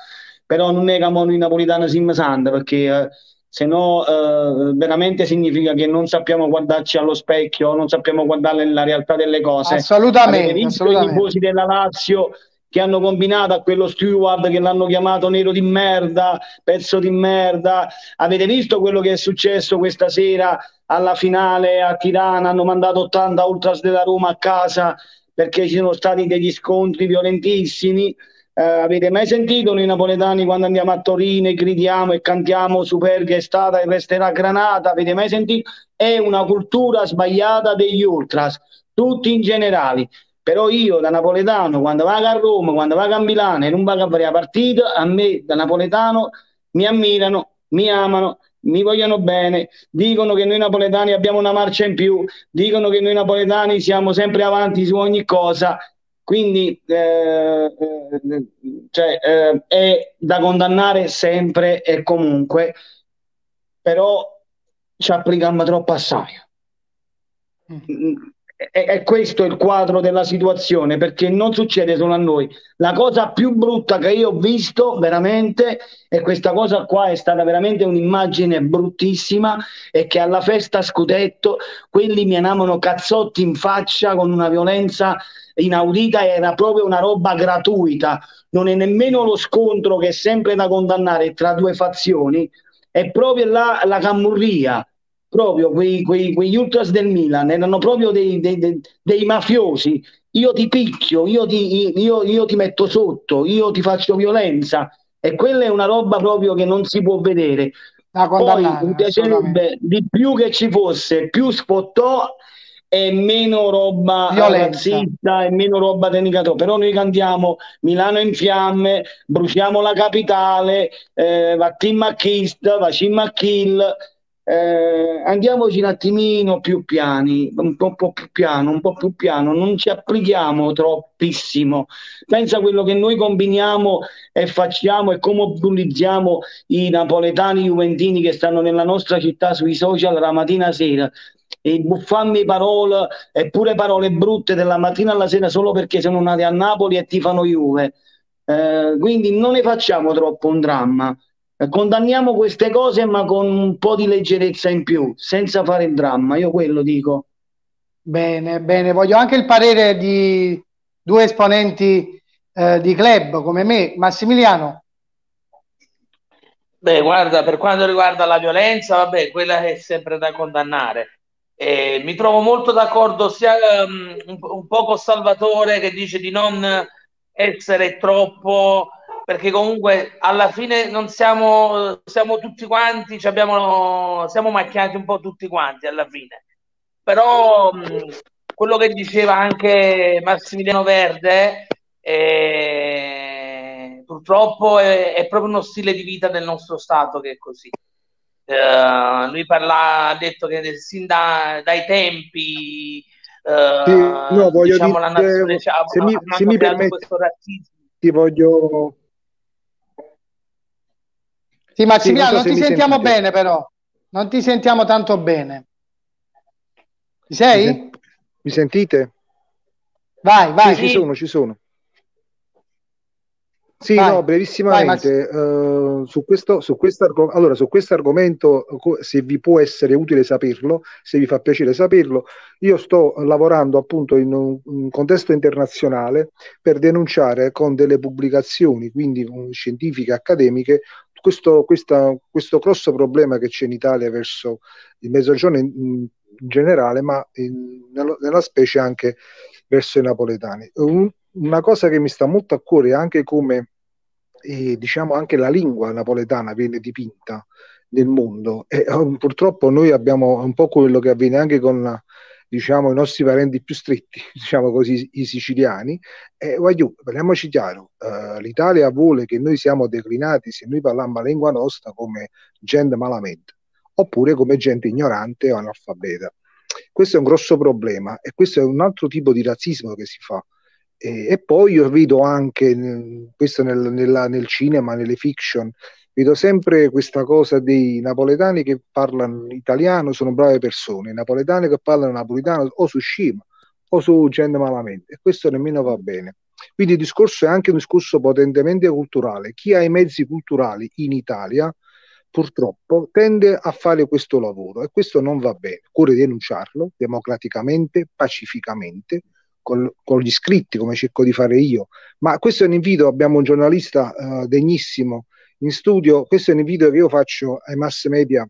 però non è che noi napolitani siamo santi perché eh, se no eh, veramente significa che non sappiamo guardarci allo specchio, non sappiamo guardare la realtà delle cose. Assolutamente. Avete visto assolutamente. i tifosi della Lazio che hanno combinato a quello steward che l'hanno chiamato nero di merda, pezzo di merda. Avete visto quello che è successo questa sera alla finale a Tirana? Hanno mandato 80 ultras della Roma a casa perché ci sono stati degli scontri violentissimi. Eh, avete mai sentito noi napoletani quando andiamo a Torino e gridiamo e cantiamo Superga è stata e resterà granata? Avete mai sentito? È una cultura sbagliata degli ultras, tutti in generale. Però io da napoletano, quando vado a Roma, quando vado a Milano e non vado a fare la partita, a me da napoletano mi ammirano, mi amano, mi vogliono bene, dicono che noi napoletani abbiamo una marcia in più, dicono che noi napoletani siamo sempre avanti su ogni cosa quindi eh, eh, cioè, eh, è da condannare sempre e comunque, però ci applichiamo troppo assai. Mm. E questo è il quadro della situazione perché non succede solo a noi. La cosa più brutta che io ho visto veramente, e questa cosa qua è stata veramente un'immagine bruttissima, è che alla festa scudetto quelli mi amano cazzotti in faccia con una violenza inaudita, era proprio una roba gratuita, non è nemmeno lo scontro che è sempre da condannare tra due fazioni, è proprio la, la camurria, proprio quei, quei, quegli ultras del Milan, erano proprio dei, dei, dei, dei mafiosi, io ti picchio, io ti, io, io ti metto sotto, io ti faccio violenza e quella è una roba proprio che non si può vedere. Poi mi piacerebbe di più che ci fosse più spottò e meno roba Violenza. razzista e meno roba denicato. Però noi cantiamo Milano in fiamme, bruciamo la capitale, eh, Vattim Vacim a Kill. Eh, andiamoci un attimino più piani, un po', più piano, un po' più piano, non ci applichiamo troppissimo. Pensa a quello che noi combiniamo e facciamo e come bullizziamo i napoletani juventini che stanno nella nostra città sui social la mattina sera e buffarmi parole e pure parole brutte dalla mattina alla sera solo perché sono nati a Napoli e ti fanno Juve. Eh, quindi non ne facciamo troppo un dramma. Condanniamo queste cose ma con un po' di leggerezza in più, senza fare il dramma. Io quello dico. Bene, bene. Voglio anche il parere di due esponenti eh, di club come me. Massimiliano. Beh, guarda, per quanto riguarda la violenza, vabbè, quella è sempre da condannare. Eh, mi trovo molto d'accordo sia um, un, un po' con Salvatore che dice di non essere troppo perché comunque alla fine non siamo, siamo tutti quanti, abbiamo, siamo macchiati un po' tutti quanti alla fine. Però mh, quello che diceva anche Massimiliano Verde eh, purtroppo è, è, proprio uno stile di vita del nostro Stato che è così. Uh, lui parla, ha detto che sin da, dai tempi uh, sì, no, voglio diciamo, dire, la nazione se, mi, se mi permetti, ti voglio sì Massimiliano sì, non, so non ti sentiamo sentite. bene però non ti sentiamo tanto bene ci sei? mi, mi sentite? vai vai sì, ci sono ci sono sì, vai, no, brevissimamente, vai, uh, su questo, su questo, allora, su questo argomento, se vi può essere utile saperlo, se vi fa piacere saperlo, io sto lavorando appunto in un, un contesto internazionale per denunciare con delle pubblicazioni, quindi scientifiche, accademiche, questo, questa, questo grosso problema che c'è in Italia verso il mezzogiorno in, in generale, ma in, nello, nella specie anche verso i napoletani. Un, una cosa che mi sta molto a cuore è anche come e diciamo anche la lingua napoletana viene dipinta nel mondo e um, purtroppo noi abbiamo un po' quello che avviene anche con diciamo i nostri parenti più stretti, diciamo così, i siciliani. E voglio, parliamoci chiaro, uh, l'Italia vuole che noi siamo declinati se noi parliamo la lingua nostra come gente malamente, oppure come gente ignorante o analfabeta. Questo è un grosso problema e questo è un altro tipo di razzismo che si fa e, e poi io vedo anche, questo nel, nella, nel cinema, nelle fiction, vedo sempre questa cosa dei napoletani che parlano italiano, sono brave persone, i napoletani che parlano napoletano o su scima o su gente malamente, e questo nemmeno va bene. Quindi il discorso è anche un discorso potentemente culturale. Chi ha i mezzi culturali in Italia, purtroppo, tende a fare questo lavoro e questo non va bene. Occorre denunciarlo democraticamente, pacificamente, con, con, gli iscritti, come cerco di fare io. Ma questo è un invito, abbiamo un giornalista uh, degnissimo in studio, questo è un invito che io faccio ai mass media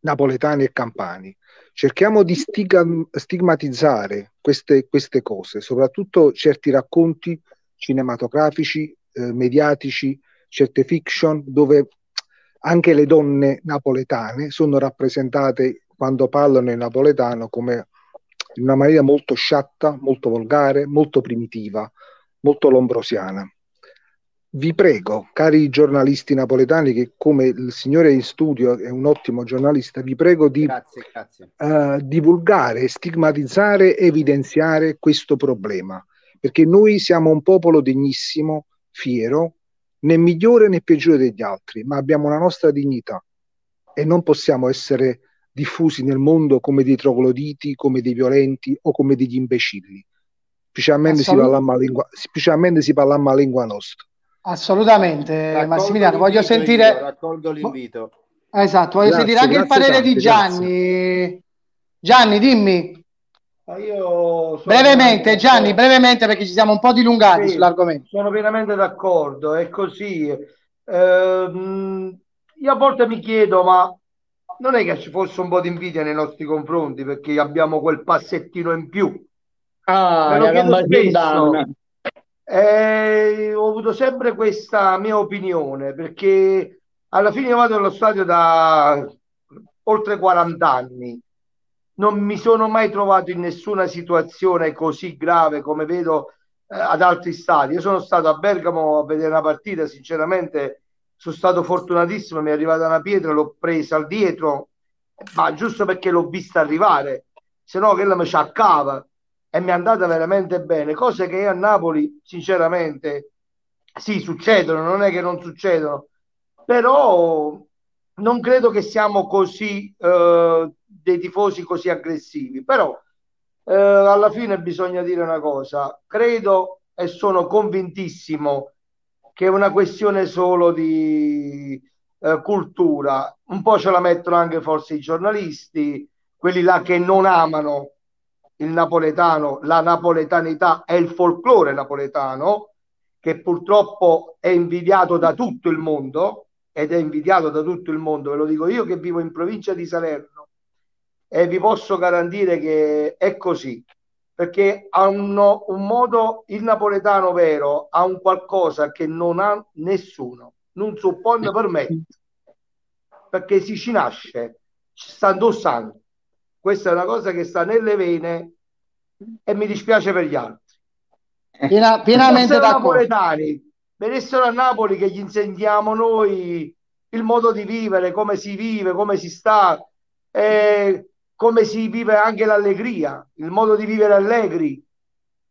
napoletani e campani. Cerchiamo di stigma, stigmatizzare queste, queste cose, soprattutto certi racconti cinematografici, eh, mediatici, certe fiction, dove anche le donne napoletane sono rappresentate quando parlano in napoletano come in una maniera molto sciatta, molto volgare, molto primitiva, molto lombrosiana. Vi prego, cari giornalisti napoletani, che come il signore in studio è un ottimo giornalista, vi prego di Grazie, grazie. eh, divulgare, stigmatizzare, evidenziare questo problema, perché noi siamo un popolo degnissimo, fiero, né migliore né peggiore degli altri, ma abbiamo la nostra dignità e non possiamo essere diffusi nel mondo come dei trogloditi, come dei violenti o come degli imbecilli. Specialmente si parla a lingua, specialmente si parla a lingua nostra. Assolutamente, Raccolgo Massimiliano. Voglio sentire, io, raccolgo l'invito. esatto, voglio Grazie, sentire anche il grazie parere di grazie. Gianni. Gianni, dimmi sono brevemente, Gianni, brevemente perché ci siamo un po' dilungati Sì, sull'argomento. Sono pienamente d'accordo, è così. Ehm, io a volte mi chiedo, ma non è che ci fosse un po' di invidia nei nostri confronti perché abbiamo quel passettino in più. Ah, Me lo la chiedo gamba spesso. Eh, ho avuto sempre questa mia opinione perché alla fine vado allo stadio da oltre 40 anni. Non mi sono mai trovato in nessuna situazione così grave come vedo eh, ad altri stadi. Io sono stato a Bergamo a vedere una partita, sinceramente sono stato fortunatissimo, mi è arrivata una pietra, l'ho presa al dietro, ma giusto perché l'ho vista arrivare, se no quella mi ciaccava e mi è andata veramente bene, cose che io a Napoli, sinceramente, sì, succedono, non è che non succedono, però non credo che siamo così eh, dei tifosi così aggressivi, però eh, alla fine bisogna dire una cosa, credo e sono convintissimo che è una questione solo di eh, cultura, un po' ce la mettono anche forse i giornalisti, quelli là che non amano il napoletano, la napoletanità e il folklore napoletano, che purtroppo è invidiato da tutto il mondo ed è invidiato da tutto il mondo, ve lo dico io che vivo in provincia di Salerno e vi posso garantire che è così, perché hanno un modo, il napoletano vero ha un qualcosa che non ha nessuno, non si può permettere, perché si ci nasce, ci sta indossando. Questa è una cosa che sta nelle vene e mi dispiace per gli altri. Piena- pienamente d'accordo. napoletani, venissero a Napoli che gli insegniamo noi il modo di vivere, come si vive, come si sta, eh, come si vive anche l'allegria, il modo di vivere allegri,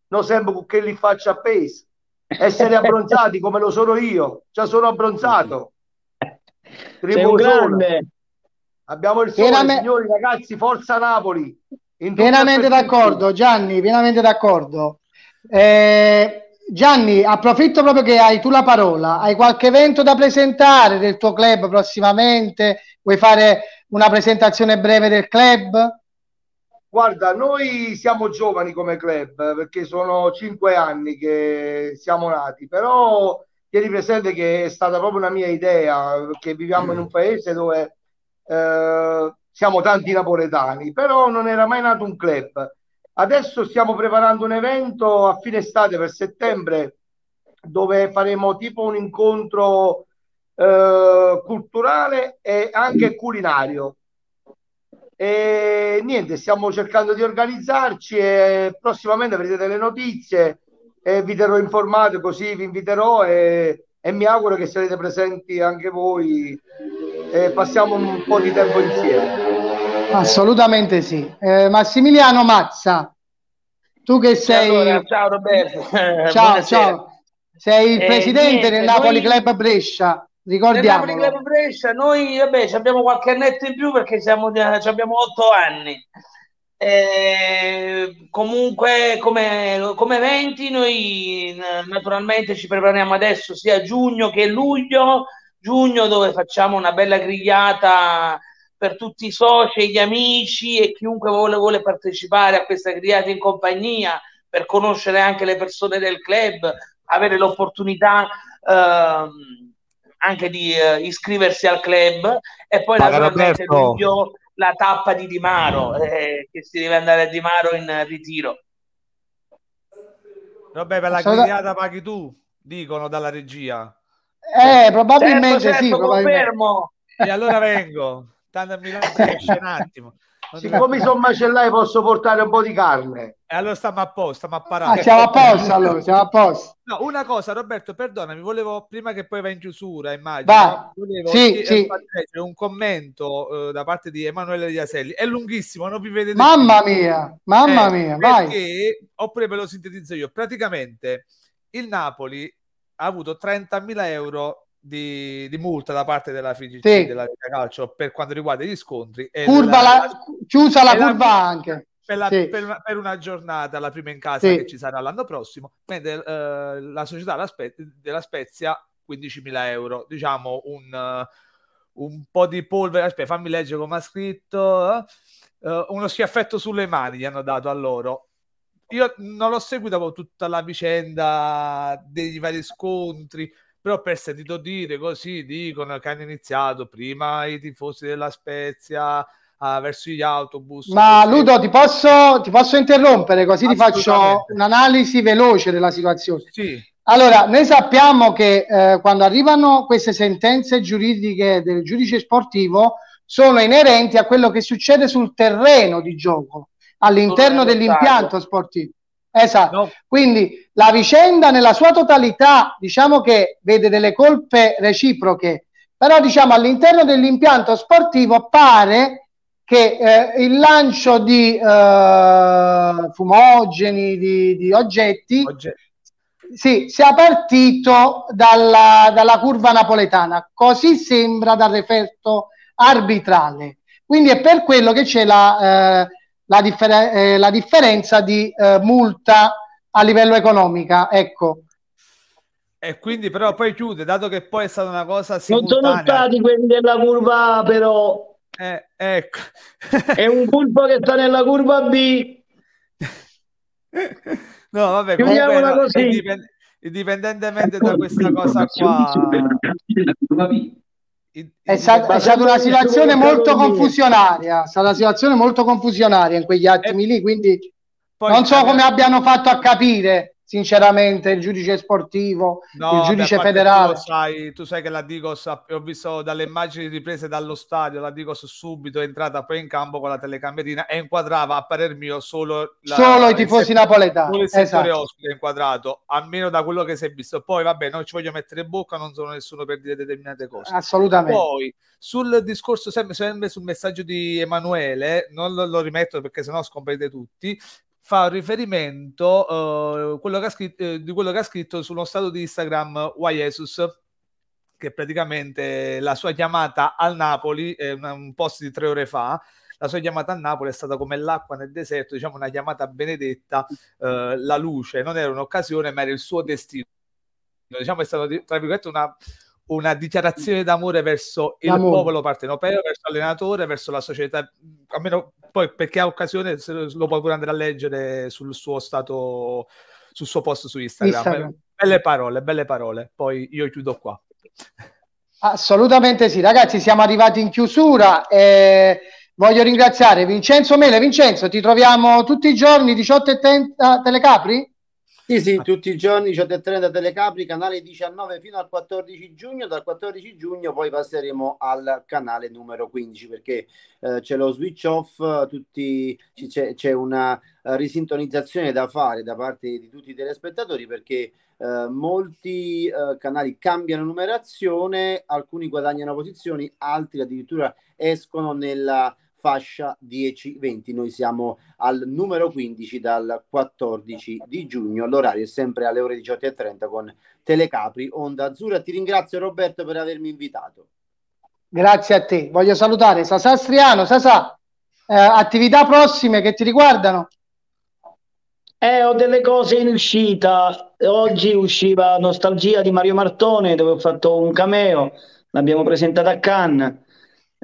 non sempre che li faccia appesi, essere abbronzati come lo sono io, già sono abbronzato. Sei un grande. Abbiamo il sole, Piename- signori, ragazzi, forza Napoli. Pienamente d'accordo, Gianni, pienamente d'accordo. Eh, Gianni, approfitto proprio che hai tu la parola. Hai qualche evento da presentare del tuo club prossimamente? Vuoi fare una presentazione breve del club? Guarda, noi siamo giovani come club perché sono cinque anni che siamo nati, però tieni presente che è stata proprio una mia idea, perché viviamo in un paese dove eh, siamo tanti napoletani, però non era mai nato un club. Adesso stiamo preparando un evento a fine estate per settembre dove faremo tipo un incontro eh, culturale e anche culinario. E niente, stiamo cercando di organizzarci e prossimamente avrete delle notizie e vi terrò informato così vi inviterò e, e mi auguro che sarete presenti anche voi e passiamo un po' di tempo insieme. Assolutamente sì. Eh, Massimiliano Mazza, tu che sei... Allora, ciao Roberto. Ciao, Buonasera. ciao. Sei il Eh, presidente niente, del Napoli noi- Club Brescia, Nel Napoli. Club Brescia, noi vabbè, ci abbiamo qualche annetto in più perché siamo, abbiamo otto anni. Eh, comunque, come, come eventi, noi eh, naturalmente ci prepariamo adesso sia giugno che luglio. Giugno, dove facciamo una bella grigliata per tutti i soci e gli amici e chiunque vuole, vuole partecipare a questa grigliata in compagnia per conoscere anche le persone del club, avere l'opportunità ehm, anche di eh, iscriversi al club e poi naturalmente Roberto- luglio la tappa di Di Maro eh, che si deve andare a Di Maro in ritiro. Vabbè, per la grigliata paghi tu, dicono dalla regia. Eh, probabilmente Certo, sì, certo, probabilmente. confermo. E allora vengo. Tanto mi esce un attimo. Siccome sono macellai posso portare un po' di carne. E allora stiamo a posto, stiamo a Ah, parare. siamo a posto allora, siamo a posto. No, una cosa, Roberto, perdonami, volevo prima che poi va in chiusura, immagino, Vai. volevo Sì, sì. eh, un commento eh, da parte di Emanuele Diaselli. È lunghissimo, non vi vedete Mamma più. mia, mamma Eh, mia, vai. Perché, oppure ve lo sintetizzo io, praticamente il Napoli ha avuto 30.000 euro di, di multa da parte della FIGC, Sì. della Lega Calcio, per quanto riguarda gli scontri. E Curva la- la- chiusa la e la- curva anche. per, la- Sì. per una, per una giornata, la prima in casa Sì. che ci sarà l'anno prossimo, mentre eh, la società della Spezia 15.000 euro, diciamo un, eh, un po' di polvere. Aspetta, fammi leggere come ha scritto. Eh, uno schiaffetto sulle mani gli hanno dato a loro. Io non l'ho seguita tutta la vicenda dei vari scontri, però per sentito dire così dicono che hanno iniziato prima i tifosi della Spezia ah, verso gli autobus. Ma così. Ludo, ti posso, ti posso interrompere così ti faccio un'analisi veloce della situazione. Sì, Allora, noi sappiamo che eh, quando arrivano queste sentenze giuridiche del giudice sportivo sono inerenti a quello che succede sul terreno di gioco, all'interno dell'impianto sportivo. Esatto. no, Quindi la vicenda nella sua totalità, diciamo che vede delle colpe reciproche, però diciamo all'interno dell'impianto sportivo pare che eh, il lancio di eh, fumogeni, di, di oggetti, oggi- sì, sia partito dalla, dalla curva napoletana, così sembra dal referto arbitrale. Quindi è per quello che c'è la, eh, la, differ- eh, la differenza di eh, multa a livello economica. Ecco, E quindi però poi chiude, dato che poi è stata una cosa Non sono simultanea. stati quelli della curva A, però Eh, ecco. è un colpo che sta nella curva B. No, vabbè, comunque no, così. indipend- indipendentemente da questa cosa qua, è, sta- è stata una situazione molto confusionaria, è stata una situazione molto confusionaria in quegli attimi lì, quindi poi non so come abbiano fatto a capire, sinceramente, il giudice sportivo, No, il giudice parte federale. Tu, sai, tu sai che la Digos, ho visto dalle immagini riprese dallo stadio, la Digos subito è entrata poi in campo con la telecamerina e inquadrava, a parer mio, solo, la- Solo i tifosi se- napoletani, solo il settore esatto. ospite inquadrato, almeno da quello che si è visto. Poi, vabbè, non ci voglio mettere in bocca, non sono nessuno per dire determinate cose. Assolutamente. Poi sul discorso, sempre, sempre sul messaggio di Emanuele, non lo, lo rimetto perché sennò scomparite tutti. Fa riferimento eh, quello scritto, eh, di quello che ha scritto sullo stato di Instagram Jesus, che praticamente la sua chiamata al Napoli, una- un post di tre ore fa. La sua chiamata al Napoli è stata come l'acqua nel deserto, diciamo una chiamata benedetta, eh, la luce non era un'occasione, ma era il suo destino. Diciamo è stato tra virgolette una, una dichiarazione d'amore verso il D'amore. popolo partenopeo, verso l'allenatore, verso la società, almeno poi perché ha occasione se lo può pure andare a leggere sul suo stato, sul suo post su Instagram. Instagram. Belle parole, belle parole. Poi io chiudo qua. Assolutamente sì, ragazzi, siamo arrivati in chiusura. e voglio ringraziare Vincenzo Mele. Vincenzo, ti troviamo tutti i giorni 18.30 Telecapri? Sì, sì, tutti i giorni 18.30 Telecapri, canale 19 fino al 14 giugno. Dal 14 giugno poi passeremo al canale numero 15 perché eh, c'è lo switch off, tutti, c'è, c'è una eh, risintonizzazione da fare da parte di tutti i telespettatori perché eh, molti eh, canali cambiano numerazione, alcuni guadagnano posizioni, altri addirittura escono nella fascia 10-20. Noi siamo al numero 15 dal 14 di giugno. L'orario è sempre alle ore 18.30 con Telecapri, Onda Azzurra. Ti ringrazio Roberto per avermi invitato. Grazie a te. Voglio salutare Sasà Striano. Sasà, eh, attività prossime che ti riguardano? Eh, ho delle cose in uscita. Oggi usciva Nostalgia di Mario Martone, dove ho fatto un cameo. L'abbiamo presentata a Cannes.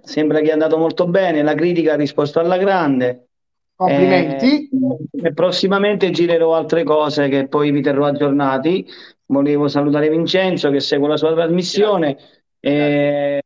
Sembra che è andato molto bene. La critica ha risposto alla grande. Complimenti. Eh, e prossimamente girerò altre cose che poi vi terrò aggiornati. Volevo salutare Vincenzo che segue la sua trasmissione e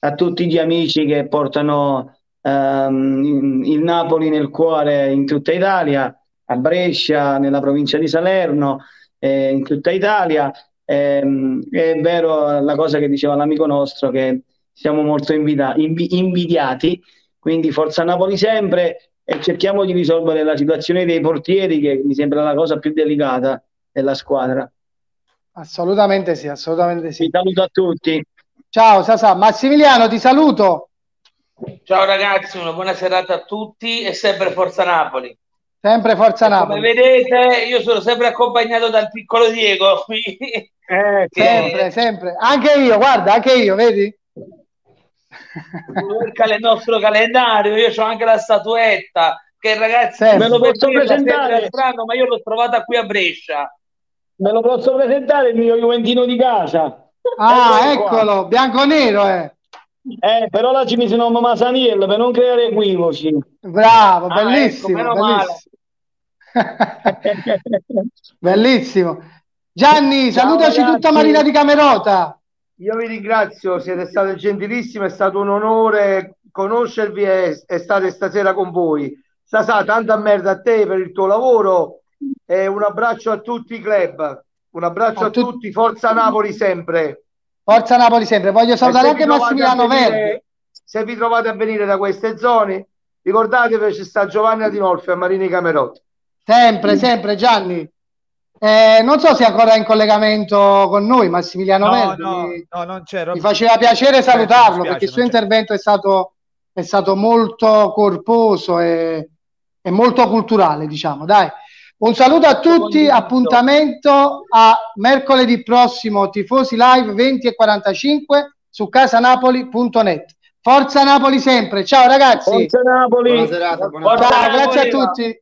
a tutti gli amici che portano ehm, il Napoli nel cuore in tutta Italia, a Brescia, nella provincia di Salerno eh, in tutta Italia. Ehm, è vero la cosa che diceva l'amico nostro che siamo molto invita- invi- invidiati, quindi Forza Napoli sempre e cerchiamo di risolvere la situazione dei portieri che mi sembra la cosa più delicata della squadra. Assolutamente sì, assolutamente sì. Vi saluto a tutti. Ciao Sasà, Massimiliano ti saluto. Ciao ragazzi, una buona serata a tutti e sempre Forza Napoli. Sempre Forza Napoli. Come vedete, io sono sempre accompagnato dal piccolo Diego. eh, sempre, sempre. Anche io, guarda, anche io, vedi? Il nostro calendario, io ho anche la statuetta che ragazzi me lo posso presentare strano, ma io l'ho trovata qui a Brescia. Me lo posso presentare il mio Juventino di casa. Ah, eccolo, bianco-nero, eh. Eh, però là ci mise nome Masaniello per non creare equivoci. Bravo, ah, bellissimo, ecco, bellissimo. bellissimo. Gianni, Ciao, salutaci ragazzi. tutta Marina di Camerota. Io vi ringrazio, siete state gentilissime, è stato un onore conoscervi e, e stare stasera con voi. Sasà, tanta merda a te per il tuo lavoro e un abbraccio a tutti i club. Un abbraccio a, a tu- tutti, Forza Napoli sempre. Forza Napoli sempre. Voglio salutare anche Massimiliano Verdi. Se vi trovate a venire da queste zone, ricordatevi che c'è sta Giovanni Adinolfi a Marini Camerot. Sempre, sempre Gianni. Eh, non so se è ancora in collegamento con noi Massimiliano no, Verdi. No, no, non c'è. Mi faceva piacere salutarlo perché il suo intervento è stato, è stato, molto corposo e, e, molto culturale, diciamo. Dai. Un saluto a tutti, appuntamento a mercoledì prossimo, tifosi live 20 e 45 su casanapoli.net. Forza Napoli sempre, ciao ragazzi. Forza Napoli. Buona serata, buona Ciao, grazie a tutti.